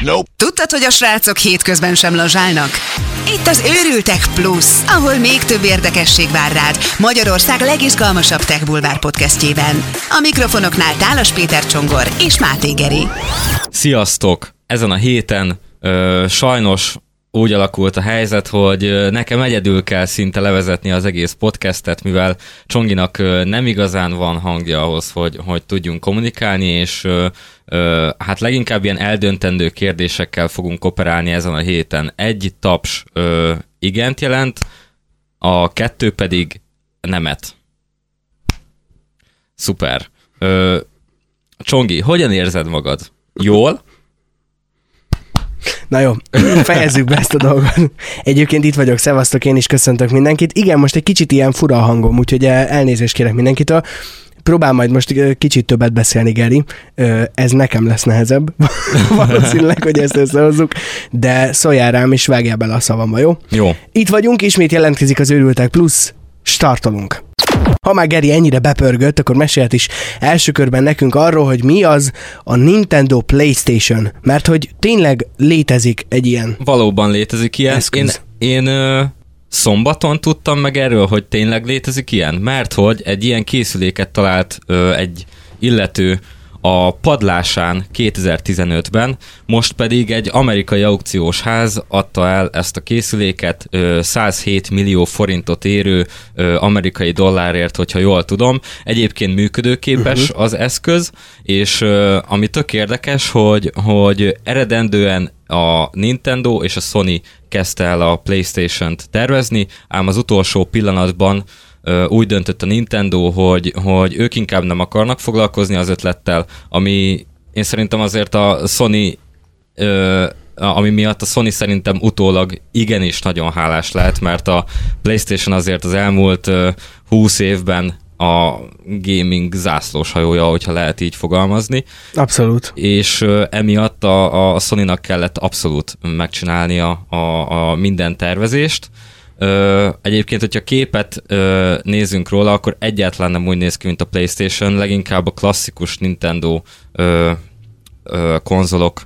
Nope. Tudtad, hogy a srácok hétközben sem lazsálnak? Itt az Őrültek Plus, ahol még több érdekesség vár rád Magyarország legizgalmasabb Tech Bulvár podcastjében. A mikrofonoknál Tálas Péter Csongor és Máté Geri. Sziasztok! Ezen a héten ö, sajnos úgy alakult a helyzet, hogy nekem egyedül kell szinte levezetni az egész podcastet, mivel Csonginak nem igazán van hangja ahhoz, hogy, hogy tudjunk kommunikálni, és hát leginkább ilyen eldöntendő kérdésekkel fogunk operálni ezen a héten. Egy taps igent jelent, a kettő pedig nemet. Szuper. Csongi, hogyan érzed magad? Jól? Na jó, fejezzük be ezt a dolgot. Egyébként itt vagyok, szevasztok, én is köszöntök mindenkit. Igen, most egy kicsit ilyen fura a hangom, úgyhogy elnézést kérek mindenkitől. Próbál majd most kicsit többet beszélni, Geri. Ez nekem lesz nehezebb. Valószínűleg, hogy ezt összehozzuk. De szóljál rám, és vágjál bele a szavamba, jó? Jó. Itt vagyunk, ismét jelentkezik az Őrültek Plusz. Startolunk. Ha már Geri ennyire bepörgött, akkor mesélt is első körben nekünk arról, hogy mi az a Nintendo PlayStation, mert hogy tényleg létezik egy ilyen Valóban létezik ilyen. Eszköz. Én, én ö, szombaton tudtam meg erről, hogy tényleg létezik ilyen, mert hogy egy ilyen készüléket talált ö, egy illető a padlásán 2015-ben, most pedig egy amerikai aukciós ház adta el ezt a készüléket 107 millió forintot érő amerikai dollárért, hogyha jól tudom. Egyébként működőképes uh-huh. az eszköz, és ami tök érdekes, hogy, hogy eredendően a Nintendo és a Sony kezdte el a PlayStation-t tervezni, ám az utolsó pillanatban úgy döntött a Nintendo, hogy, hogy ők inkább nem akarnak foglalkozni az ötlettel, ami én szerintem azért a Sony ami miatt a Sony szerintem utólag igenis nagyon hálás lehet, mert a PlayStation azért az elmúlt 20 évben a gaming zászlós hajója, hogyha lehet így fogalmazni. Abszolút. És emiatt a, a Sony-nak kellett abszolút megcsinálni a, a, a minden tervezést, Ö, egyébként, hogyha képet ö, nézünk róla, akkor egyáltalán nem úgy néz ki, mint a PlayStation, leginkább a klasszikus Nintendo ö, ö, konzolok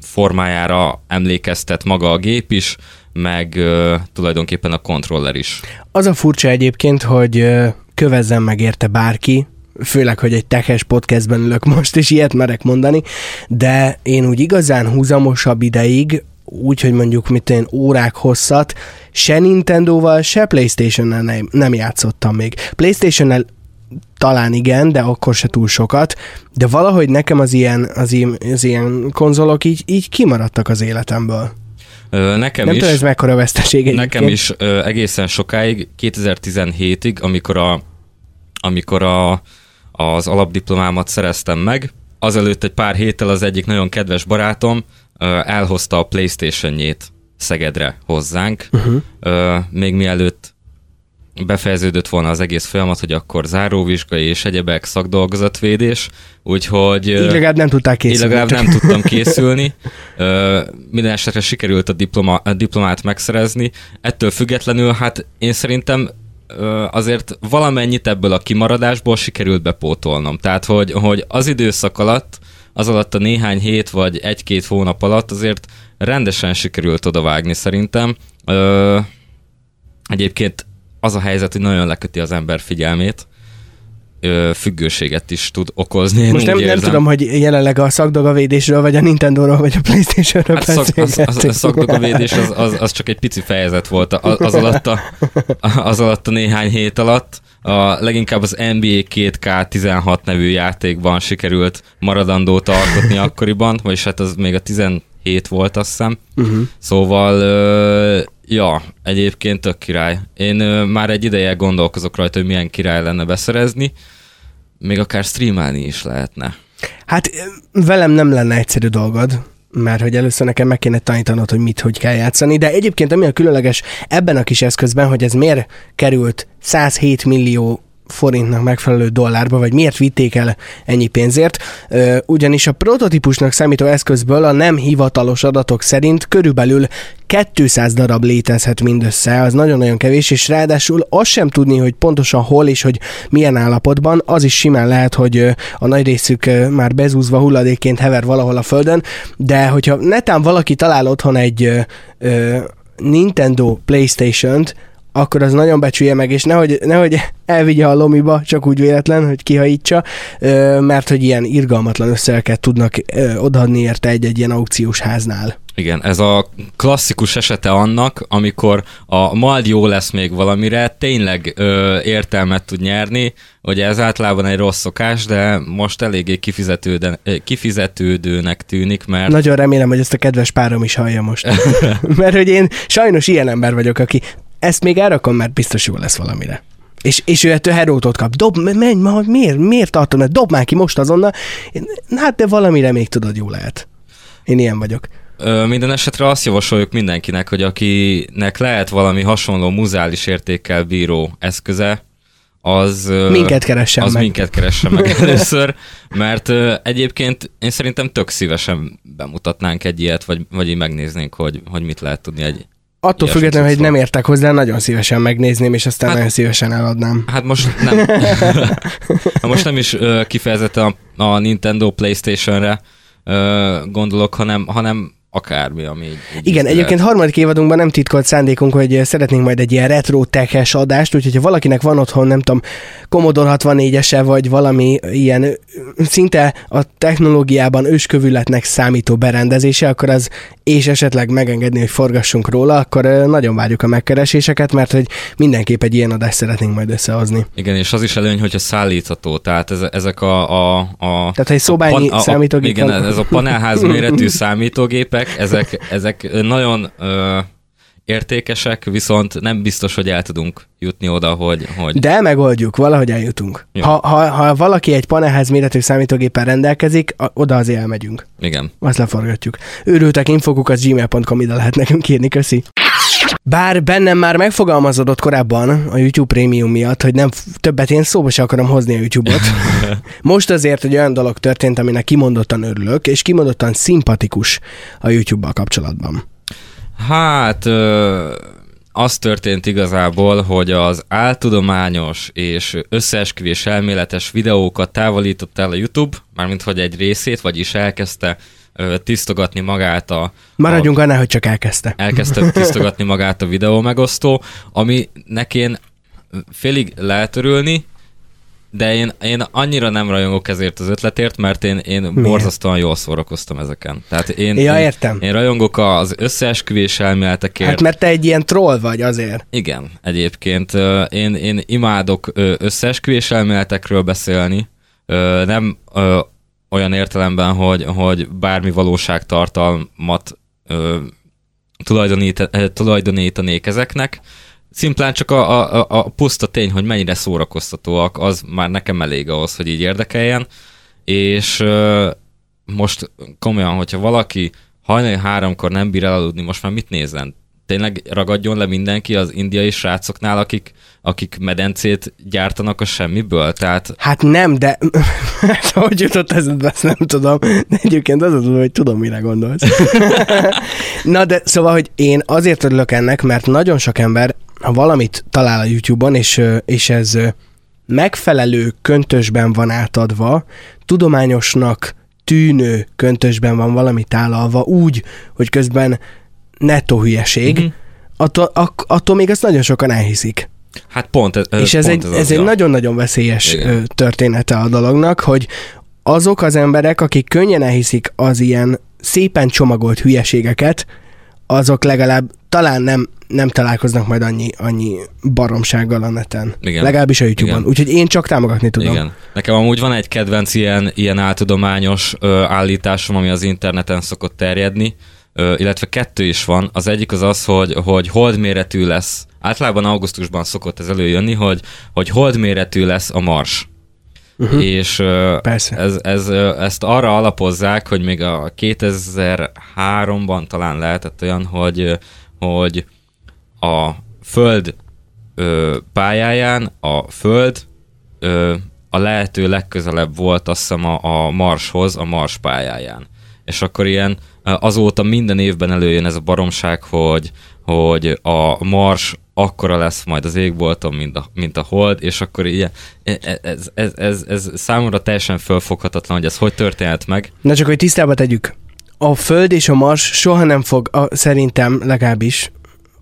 formájára emlékeztet maga a gép is, meg ö, tulajdonképpen a kontroller is. Az a furcsa egyébként, hogy kövezzen meg bárki, főleg, hogy egy tehes podcastben ülök most, és ilyet merek mondani, de én úgy igazán húzamosabb ideig úgy, hogy mondjuk mit én órák hosszat, se Nintendo-val, se Playstation-nel nem, nem játszottam még. Playstation-nel talán igen, de akkor se túl sokat, de valahogy nekem az ilyen, az ilyen, az ilyen konzolok így, így kimaradtak az életemből. Nekem Nem is, tudom, ez mekkora veszteség egyébként. Nekem is ö, egészen sokáig, 2017-ig, amikor a, amikor a, az alapdiplomámat szereztem meg, azelőtt egy pár héttel az egyik nagyon kedves barátom elhozta a Playstation-jét Szegedre hozzánk, uh-huh. még mielőtt befejeződött volna az egész folyamat, hogy akkor záróvizsgai és egyebek szakdolgozatvédés, úgyhogy... Így legalább nem tudták készülni. Így legalább nem tudtam készülni. Minden esetre sikerült a, diploma, a diplomát megszerezni. Ettől függetlenül, hát én szerintem azért valamennyit ebből a kimaradásból sikerült bepótolnom. Tehát, hogy, hogy az időszak alatt az alatt a néhány hét vagy egy-két hónap alatt azért rendesen sikerült odavágni szerintem. Ö, egyébként az a helyzet, hogy nagyon leköti az ember figyelmét, ö, függőséget is tud okozni. Én Most nem, nem tudom, hogy jelenleg a szakdogavédésről, vagy a Nintendo-ról, vagy a Playstation-ről hát szak, az, az, a szakdogavédés az, az, az, csak egy pici fejezet volt az alatt a, az alatt a néhány hét alatt a, leginkább az NBA 2K16 nevű játékban sikerült maradandót alkotni akkoriban, vagyis hát az még a 17 volt, azt hiszem. Uh-huh. Szóval, ö, ja, egyébként tök király. Én ö, már egy ideje gondolkozok rajta, hogy milyen király lenne beszerezni, még akár streamálni is lehetne. Hát velem nem lenne egyszerű dolgod mert hogy először nekem meg kéne tanítanod, hogy mit, hogy kell játszani, de egyébként ami a különleges ebben a kis eszközben, hogy ez miért került 107 millió forintnak megfelelő dollárba, vagy miért vitték el ennyi pénzért, ugyanis a prototípusnak számító eszközből a nem hivatalos adatok szerint körülbelül 200 darab létezhet mindössze, az nagyon-nagyon kevés, és ráadásul azt sem tudni, hogy pontosan hol és hogy milyen állapotban, az is simán lehet, hogy a nagy részük már bezúzva hulladékként hever valahol a földön, de hogyha netán valaki talál otthon egy Nintendo Playstation-t, akkor az nagyon becsülje meg, és nehogy, nehogy elvigye a lomiba, csak úgy véletlen, hogy kihajítsa, mert hogy ilyen irgalmatlan összegeket tudnak odaadni érte egy-egy ilyen aukciós háznál. Igen, ez a klasszikus esete annak, amikor a majd jó lesz még valamire, tényleg ö, értelmet tud nyerni, hogy ez általában egy rossz szokás, de most eléggé kifizetődő, kifizetődőnek tűnik, mert... Nagyon remélem, hogy ezt a kedves párom is hallja most. mert hogy én sajnos ilyen ember vagyok, aki ezt még elrakom, mert biztos jó lesz valamire. És, és ő ettől herótot kap. Dob, menj, ma, miért, miért tartom, dob már ki most azonnal. Hát de valamire még tudod, jó lehet. Én ilyen vagyok. Ö, minden esetre azt javasoljuk mindenkinek, hogy akinek lehet valami hasonló muzális értékkel bíró eszköze, az... Minket keressen az meg. minket keressen meg először, mert ö, egyébként én szerintem tök szívesen bemutatnánk egy ilyet, vagy, vagy így megnéznénk, hogy, hogy mit lehet tudni egy, Attól függetlenül, hogy nem értek hozzá, nagyon szívesen megnézném, és aztán hát, nagyon szívesen eladnám. Hát most nem. most nem is uh, kifejezetten a, a Nintendo Playstation-re uh, gondolok, hanem, hanem akármi, ami így, így Igen, egyébként lehet. harmadik évadunkban nem titkolt szándékunk, hogy szeretnénk majd egy ilyen retro tekes adást, úgyhogy ha valakinek van otthon, nem tudom, Commodore 64-ese, vagy valami ilyen szinte a technológiában őskövületnek számító berendezése, akkor az és esetleg megengedni, hogy forgassunk róla, akkor nagyon várjuk a megkereséseket, mert hogy mindenképp egy ilyen adást szeretnénk majd összehozni. Igen, és az is előny, hogyha szállítható, tehát ez, ezek a, a, a... Tehát, egy szobányi a, pan, számítógép... Igen, ez a panelház méretű számítógépek, ezek, ezek nagyon... Ö, értékesek, viszont nem biztos, hogy el tudunk jutni oda, hogy... hogy... De megoldjuk, valahogy eljutunk. Ha, ha, ha valaki egy panelház méretű számítógéppel rendelkezik, a, oda azért elmegyünk. Igen. Azt leforgatjuk. Őrültek infokuk, az gmail.com ide lehet nekünk írni, köszi. Bár bennem már megfogalmazódott korábban a YouTube Premium miatt, hogy nem többet én szóba se akarom hozni a YouTube-ot. Most azért egy olyan dolog történt, aminek kimondottan örülök, és kimondottan szimpatikus a YouTube-bal kapcsolatban. Hát ö, az történt igazából, hogy az áltudományos és összeesküvés elméletes videókat távolított el a YouTube, mármint hogy egy részét, vagyis elkezdte tisztogatni magát a... Maradjunk a, annál, hogy csak elkezdte. Elkezdte tisztogatni magát a videó megosztó, ami nekén félig lehet örülni, de én, én annyira nem rajongok ezért az ötletért, mert én, én Miért? borzasztóan jól szórakoztam ezeken. Tehát én, ja, én, értem. én rajongok az összeesküvés elméletekért. Hát mert te egy ilyen troll vagy azért. Igen, egyébként. Én, én imádok összeesküvés elméletekről beszélni. Nem olyan értelemben, hogy, hogy bármi valóságtartalmat tulajdonít, tulajdonítanék ezeknek, Szimplán csak a, a, a puszta tény, hogy mennyire szórakoztatóak, az már nekem elég ahhoz, hogy így érdekeljen. És uh, most komolyan, hogyha valaki hajnali háromkor nem bír elaludni, most már mit nézzen? Tényleg ragadjon le mindenki az indiai srácoknál, akik, akik medencét gyártanak a semmiből? Tehát... Hát nem, de hogy jutott eszedbe, ezt nem tudom. De egyébként az az, hogy tudom, mire gondolsz. Na de szóval, hogy én azért örülök ennek, mert nagyon sok ember ha valamit talál a YouTube-on, és, és ez megfelelő köntösben van átadva, tudományosnak tűnő köntösben van valami tálalva, úgy, hogy közben nettó hülyeség, uh-huh. attól, ak- attól még azt nagyon sokan elhiszik. Hát pont ez, És ez, pont egy, ez, ez egy nagyon-nagyon veszélyes Igen. története a dolognak, hogy azok az emberek, akik könnyen elhiszik az ilyen szépen csomagolt hülyeségeket, azok legalább talán nem, nem találkoznak majd annyi, annyi baromsággal a neten. Igen. Legalábbis a YouTube-on. Úgyhogy én csak támogatni tudom. Igen. Nekem amúgy van egy kedvenc ilyen, ilyen áltudományos ö, állításom, ami az interneten szokott terjedni, ö, illetve kettő is van. Az egyik az az, hogy, hogy holdméretű lesz. Általában augusztusban szokott ez előjönni, hogy, hogy holdméretű lesz a mars. Uh-huh. És Persze. Ez, ez, ezt arra alapozzák, hogy még a 2003-ban talán lehetett olyan, hogy, hogy a Föld pályáján a Föld ö, a lehető legközelebb volt azt hiszem a, a Marshoz, a Mars pályáján. És akkor ilyen azóta minden évben előjön ez a baromság, hogy, hogy a Mars akkora lesz majd az égbolton, mint a, mint a hold, és akkor ilyen, ez, ez, ez, ez, ez számomra teljesen fölfoghatatlan, hogy ez hogy történt meg. Na csak, hogy tisztába tegyük. A Föld és a Mars soha nem fog, a, szerintem legalábbis,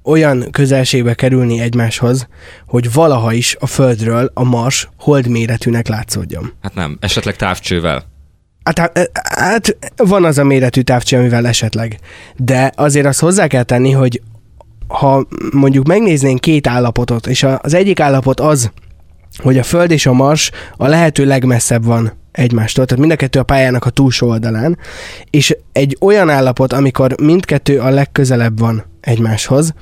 olyan közelségbe kerülni egymáshoz, hogy valaha is a Földről a Mars hold méretűnek látszódjon. Hát nem, esetleg távcsővel. Hát, hát van az a méretű távcső, amivel esetleg. De azért azt hozzá kell tenni, hogy ha mondjuk megnéznénk két állapotot, és az egyik állapot az, hogy a Föld és a Mars a lehető legmesszebb van egymástól, tehát mind a kettő a pályának a túlsó oldalán, és egy olyan állapot, amikor mindkettő a legközelebb van egymáshoz,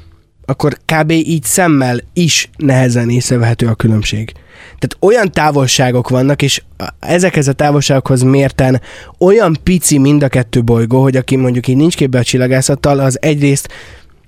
akkor kb. így szemmel is nehezen észrevehető a különbség. Tehát olyan távolságok vannak, és ezekhez a távolságokhoz mérten olyan pici mind a kettő bolygó, hogy aki mondjuk így nincs képbe a csillagászattal, az egyrészt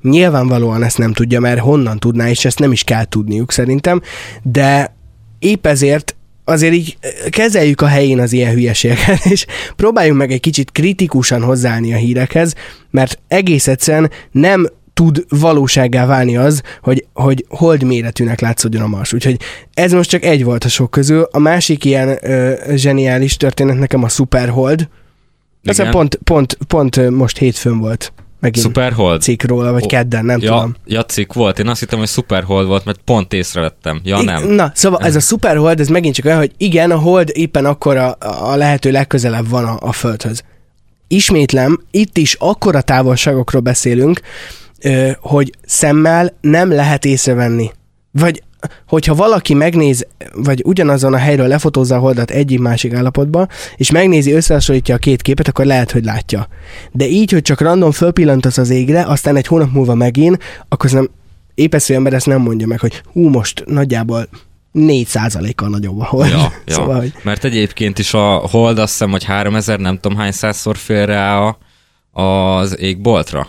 nyilvánvalóan ezt nem tudja, mert honnan tudná, és ezt nem is kell tudniuk szerintem, de épp ezért azért így kezeljük a helyén az ilyen hülyeségeket, és próbáljunk meg egy kicsit kritikusan hozzáállni a hírekhez, mert egész egyszerűen nem tud valóságá válni az, hogy, hogy hold méretűnek látszódjon a Mars. Úgyhogy ez most csak egy volt a sok közül. A másik ilyen ö, zseniális történet nekem a Superhold. Ez pont, pont, pont most hétfőn volt. Megint Superhold? cikk róla, vagy oh. kedden, nem ja, tudom. Ja, cikk volt. Én azt hittem, hogy Superhold volt, mert pont észrevettem. Ja, I- nem. Na, szóval ez a Superhold, ez megint csak olyan, hogy igen, a hold éppen akkor a, a lehető legközelebb van a, a Földhöz. Ismétlem, itt is akkora távolságokról beszélünk, hogy szemmel nem lehet észrevenni. Vagy hogyha valaki megnéz, vagy ugyanazon a helyről lefotózza a holdat egyik másik állapotban, és megnézi, összehasonlítja a két képet, akkor lehet, hogy látja. De így, hogy csak random fölpillantasz az égre, aztán egy hónap múlva megint, akkor nem épesző ember ezt nem mondja meg, hogy hú, most nagyjából 4%-kal nagyobb a hold. Ja, ja. szóval, hogy... Mert egyébként is a hold azt hiszem, hogy 3000 nem tudom hány százszor fél rá a, az égboltra.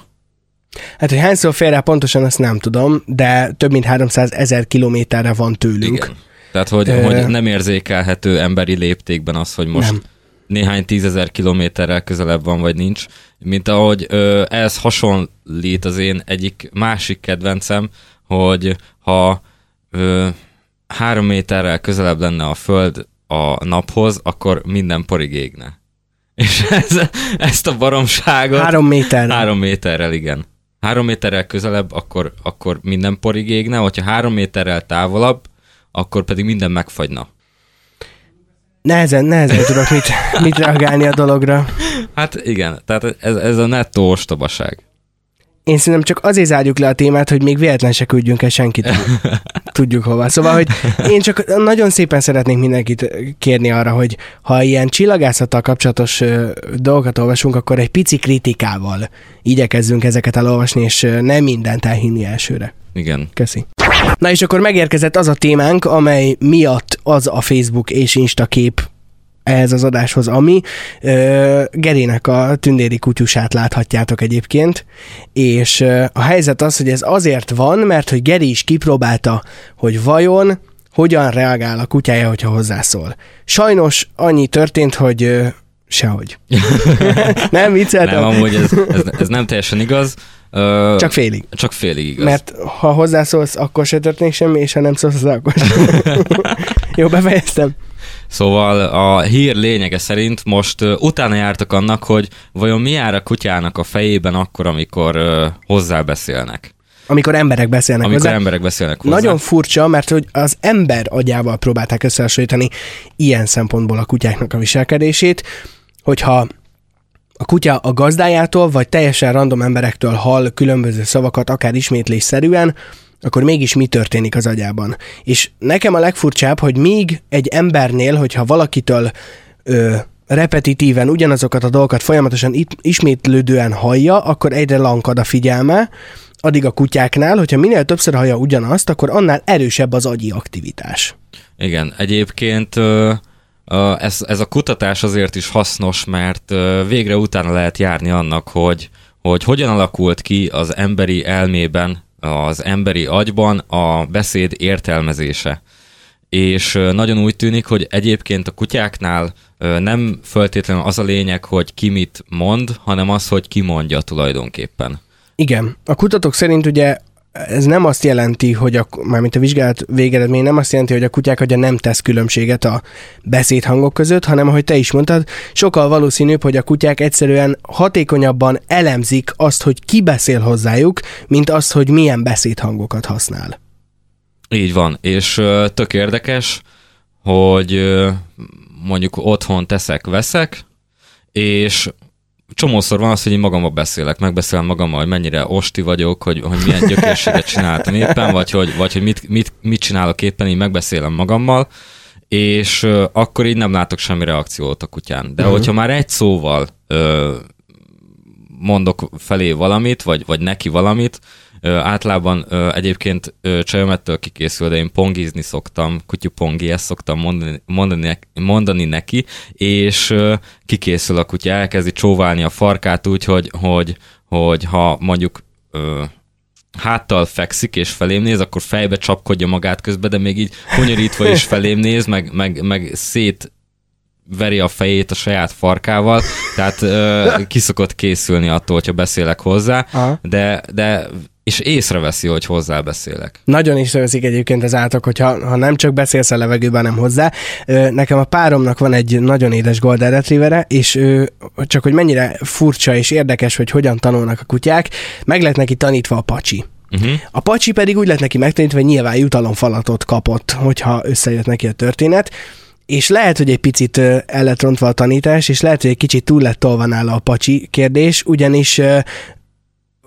Hát, hogy hányszor fél rá pontosan, azt nem tudom, de több mint 300 ezer kilométerre van tőlünk. Igen. Tehát, hogy, Ö... hogy nem érzékelhető emberi léptékben az, hogy most nem. néhány tízezer kilométerrel közelebb van, vagy nincs. Mint ahogy ö, ez hasonlít az én egyik másik kedvencem, hogy ha ö, három méterrel közelebb lenne a Föld a naphoz, akkor minden porig égne. És ez, ezt a baromságot... Három méterrel. Három méterrel, igen három méterrel közelebb, akkor, akkor minden porig égne, hogyha három méterrel távolabb, akkor pedig minden megfagyna. Nehezen, nehezen tudok mit, mit reagálni a dologra. Hát igen, tehát ez, ez a nettó ostobaság. Én szerintem csak azért zárjuk le a témát, hogy még véletlen se küldjünk el senkit. Tudjuk hova. Szóval, hogy én csak nagyon szépen szeretnék mindenkit kérni arra, hogy ha ilyen csillagászattal kapcsolatos dolgokat olvasunk, akkor egy pici kritikával igyekezzünk ezeket elolvasni, és nem mindent elhinni elsőre. Igen. Köszi. Na és akkor megérkezett az a témánk, amely miatt az a Facebook és Insta kép ehhez az adáshoz, ami ö, Gerének a tündéri kutyusát láthatjátok egyébként, és ö, a helyzet az, hogy ez azért van, mert hogy Geri is kipróbálta, hogy vajon hogyan reagál a kutyája, hogyha hozzászól. Sajnos annyi történt, hogy ö, sehogy. nem vicceltem? Nem, amúgy ez, ez, ez nem teljesen igaz. Ö, csak félig. Csak félig igaz. Mert ha hozzászólsz, akkor se történik semmi, és ha nem szólsz, akkor sem. Jó, befejeztem. Szóval a hír lényege szerint most uh, utána jártak annak, hogy vajon mi jár a kutyának a fejében akkor, amikor uh, hozzá beszélnek. Amikor emberek beszélnek Amikor hozzá. emberek beszélnek hozzá. Nagyon furcsa, mert hogy az ember agyával próbálták összehasonlítani ilyen szempontból a kutyáknak a viselkedését, hogyha a kutya a gazdájától, vagy teljesen random emberektől hall különböző szavakat, akár ismétlésszerűen, akkor mégis mi történik az agyában. És nekem a legfurcsább, hogy míg egy embernél, hogyha valakitől ö, repetitíven ugyanazokat a dolgokat folyamatosan it- ismétlődően hallja, akkor egyre lankad a figyelme, addig a kutyáknál, hogyha minél többször hallja ugyanazt, akkor annál erősebb az agyi aktivitás. Igen, egyébként ez, ez a kutatás azért is hasznos, mert végre utána lehet járni annak, hogy, hogy hogyan alakult ki az emberi elmében az emberi agyban a beszéd értelmezése. és nagyon úgy tűnik, hogy egyébként a kutyáknál nem feltétlenül az a lényeg, hogy ki mit mond, hanem az, hogy ki mondja tulajdonképpen. Igen. A kutatók szerint ugye ez nem azt jelenti, hogy a, mármint a vizsgálat végeredmény nem azt jelenti, hogy a kutyák agya nem tesz különbséget a beszédhangok között, hanem ahogy te is mondtad, sokkal valószínűbb, hogy a kutyák egyszerűen hatékonyabban elemzik azt, hogy ki beszél hozzájuk, mint azt, hogy milyen beszédhangokat használ. Így van, és tök érdekes, hogy mondjuk otthon teszek, veszek, és csomószor van az, hogy én magammal beszélek, megbeszélem magammal, hogy mennyire osti vagyok, hogy, hogy milyen gyökérséget csináltam éppen, vagy hogy, vagy hogy mit, mit, mit csinálok éppen, én megbeszélem magammal, és uh, akkor így nem látok semmi reakciót a kutyán. De uh-huh. hogyha már egy szóval uh, mondok felé valamit, vagy, vagy neki valamit, Általában egyébként csajomettől kikészül, de én pongizni szoktam, kutyupongi, ezt szoktam mondani, mondani, mondani neki, és kikészül a kutya, elkezdi csóválni a farkát úgy, hogy, hogy, hogy ha mondjuk háttal fekszik és felém néz, akkor fejbe csapkodja magát közben, de még így hunyorítva is felém néz, meg, meg, meg szét veri a fejét a saját farkával, tehát ö, kiszokott készülni attól, hogyha beszélek hozzá, Aha. de, de és észreveszi, hogy hozzá beszélek. Nagyon észreveszik egyébként az átok, hogyha ha nem csak beszélsz a levegőben, nem hozzá. Nekem a páromnak van egy nagyon édes Golden Retrievere, és csak hogy mennyire furcsa és érdekes, hogy hogyan tanulnak a kutyák, meg lett neki tanítva a pacsi. Uh-huh. A pacsi pedig úgy lett neki megtanítva, hogy nyilván jutalomfalatot kapott, hogyha összejött neki a történet, és lehet, hogy egy picit el lett rontva a tanítás, és lehet, hogy egy kicsit túl lett tolva nála a pacsi kérdés, ugyanis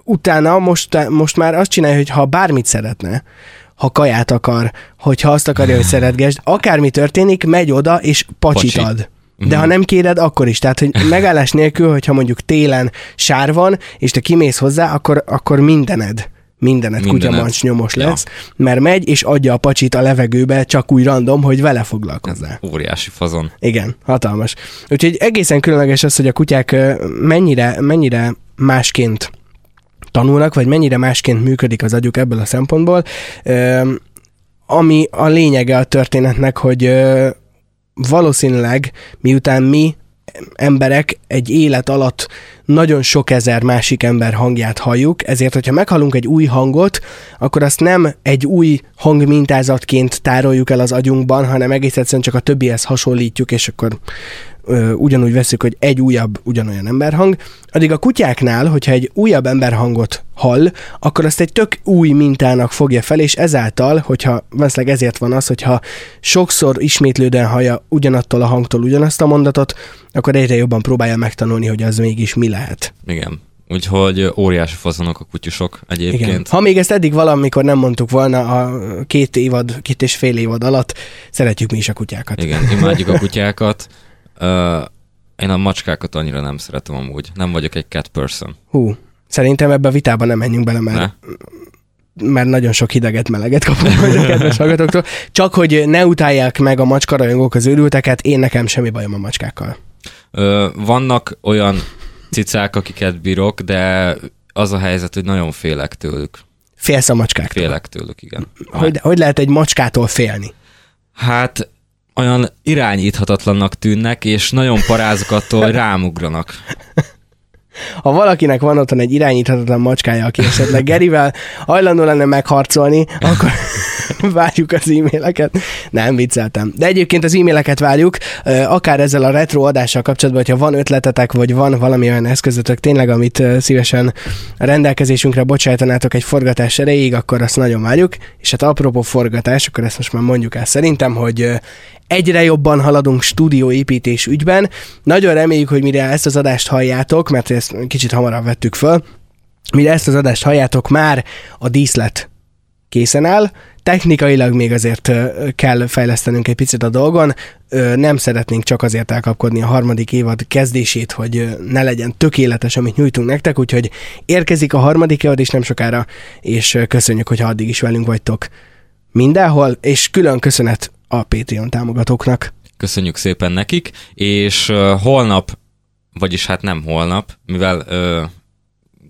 utána most, most már azt csinálja, hogy ha bármit szeretne, ha kaját akar, hogyha azt akarja, hogy szeretgesd, akármi történik, megy oda és pacsit Pacsi. ad. De uh-huh. ha nem kéred, akkor is. Tehát, hogy megállás nélkül, hogyha mondjuk télen sár van, és te kimész hozzá, akkor, akkor mindened mindenet, kutyamancs nyomos ja. lesz, mert megy és adja a pacsit a levegőbe csak úgy random, hogy vele foglalkozzál. Óriási fazon. Igen, hatalmas. Úgyhogy egészen különleges az, hogy a kutyák mennyire, mennyire másként tanulnak, vagy mennyire másként működik az agyuk ebből a szempontból. Ami a lényege a történetnek, hogy valószínűleg miután mi emberek egy élet alatt nagyon sok ezer másik ember hangját halljuk, ezért, hogyha meghalunk egy új hangot, akkor azt nem egy új hangmintázatként tároljuk el az agyunkban, hanem egész egyszerűen csak a többihez hasonlítjuk, és akkor ö, ugyanúgy veszük, hogy egy újabb ugyanolyan emberhang, addig a kutyáknál, hogyha egy újabb emberhangot hall, akkor azt egy tök új mintának fogja fel, és ezáltal, hogyha valószínűleg ezért van az, hogyha sokszor ismétlődően hallja ugyanattól a hangtól ugyanazt a mondatot, akkor egyre jobban próbálja megtanulni, hogy az mégis mi lehet. Igen. Úgyhogy óriási fazonok a kutyusok egyébként. Igen. Ha még ezt eddig valamikor nem mondtuk volna a két évad, két és fél évad alatt, szeretjük mi is a kutyákat. Igen, imádjuk a kutyákat. Uh, én a macskákat annyira nem szeretem amúgy. Nem vagyok egy cat person. Hú, szerintem ebbe a vitába nem menjünk bele, mert, ne? mert nagyon sok hideget, meleget kapunk majd a kedves hallgatóktól. Csak, hogy ne utálják meg a macskarajongók az őrülteket, én nekem semmi bajom a macskákkal. Ö, vannak olyan cicák, akiket bírok, de az a helyzet, hogy nagyon félek tőlük. Félsz a macskáktól? Félek tőlük, igen. Hogy, hogy lehet egy macskától félni? Hát olyan irányíthatatlannak tűnnek, és nagyon parázok attól, hogy rámugranak. Ha valakinek van otthon egy irányíthatatlan macskája, aki esetleg Gerivel hajlandó lenne megharcolni, akkor várjuk az e-maileket. Nem, vicceltem. De egyébként az e-maileket várjuk, akár ezzel a retro adással kapcsolatban, hogyha van ötletetek, vagy van valami olyan eszközötök tényleg, amit szívesen rendelkezésünkre bocsájtanátok egy forgatás erejéig, akkor azt nagyon várjuk. És hát apropó forgatás, akkor ezt most már mondjuk el szerintem, hogy egyre jobban haladunk stúdióépítés ügyben. Nagyon reméljük, hogy mire ezt az adást halljátok, mert ezt kicsit hamarabb vettük föl, mire ezt az adást halljátok, már a díszlet készen áll. Technikailag még azért kell fejlesztenünk egy picit a dolgon. Nem szeretnénk csak azért elkapkodni a harmadik évad kezdését, hogy ne legyen tökéletes, amit nyújtunk nektek, úgyhogy érkezik a harmadik évad is nem sokára, és köszönjük, hogy addig is velünk vagytok mindenhol, és külön köszönet a Patreon támogatóknak. Köszönjük szépen nekik, és uh, holnap, vagyis hát nem holnap, mivel uh,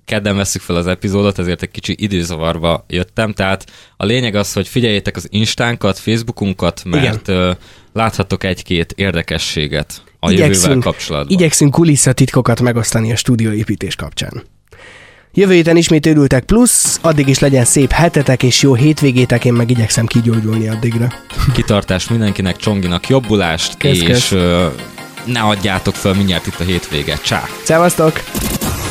kedden veszük fel az epizódot, ezért egy kicsi időzavarba jöttem, tehát a lényeg az, hogy figyeljétek az Instánkat, Facebookunkat, mert Igen. láthatok egy-két érdekességet a igyekszünk, jövővel kapcsolatban. Igyekszünk kulisszatitkokat megosztani a stúdióépítés kapcsán. Jövő héten ismét örültek plusz, addig is legyen szép hetetek és jó hétvégétek, én meg igyekszem kigyógyulni addigra. Kitartás mindenkinek, Csonginak jobbulást, kösz, és kösz. ne adjátok fel mindjárt itt a hétvége. Csá! Szevasztok!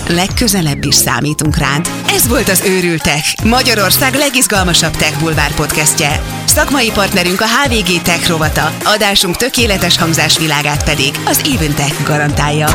Legközelebb is számítunk rád. Ez volt az Őrültek, Magyarország legizgalmasabb tech bulvár podcastje. Szakmai partnerünk a HVG Tech rovata, adásunk tökéletes hangzásvilágát pedig az Eventech garantálja.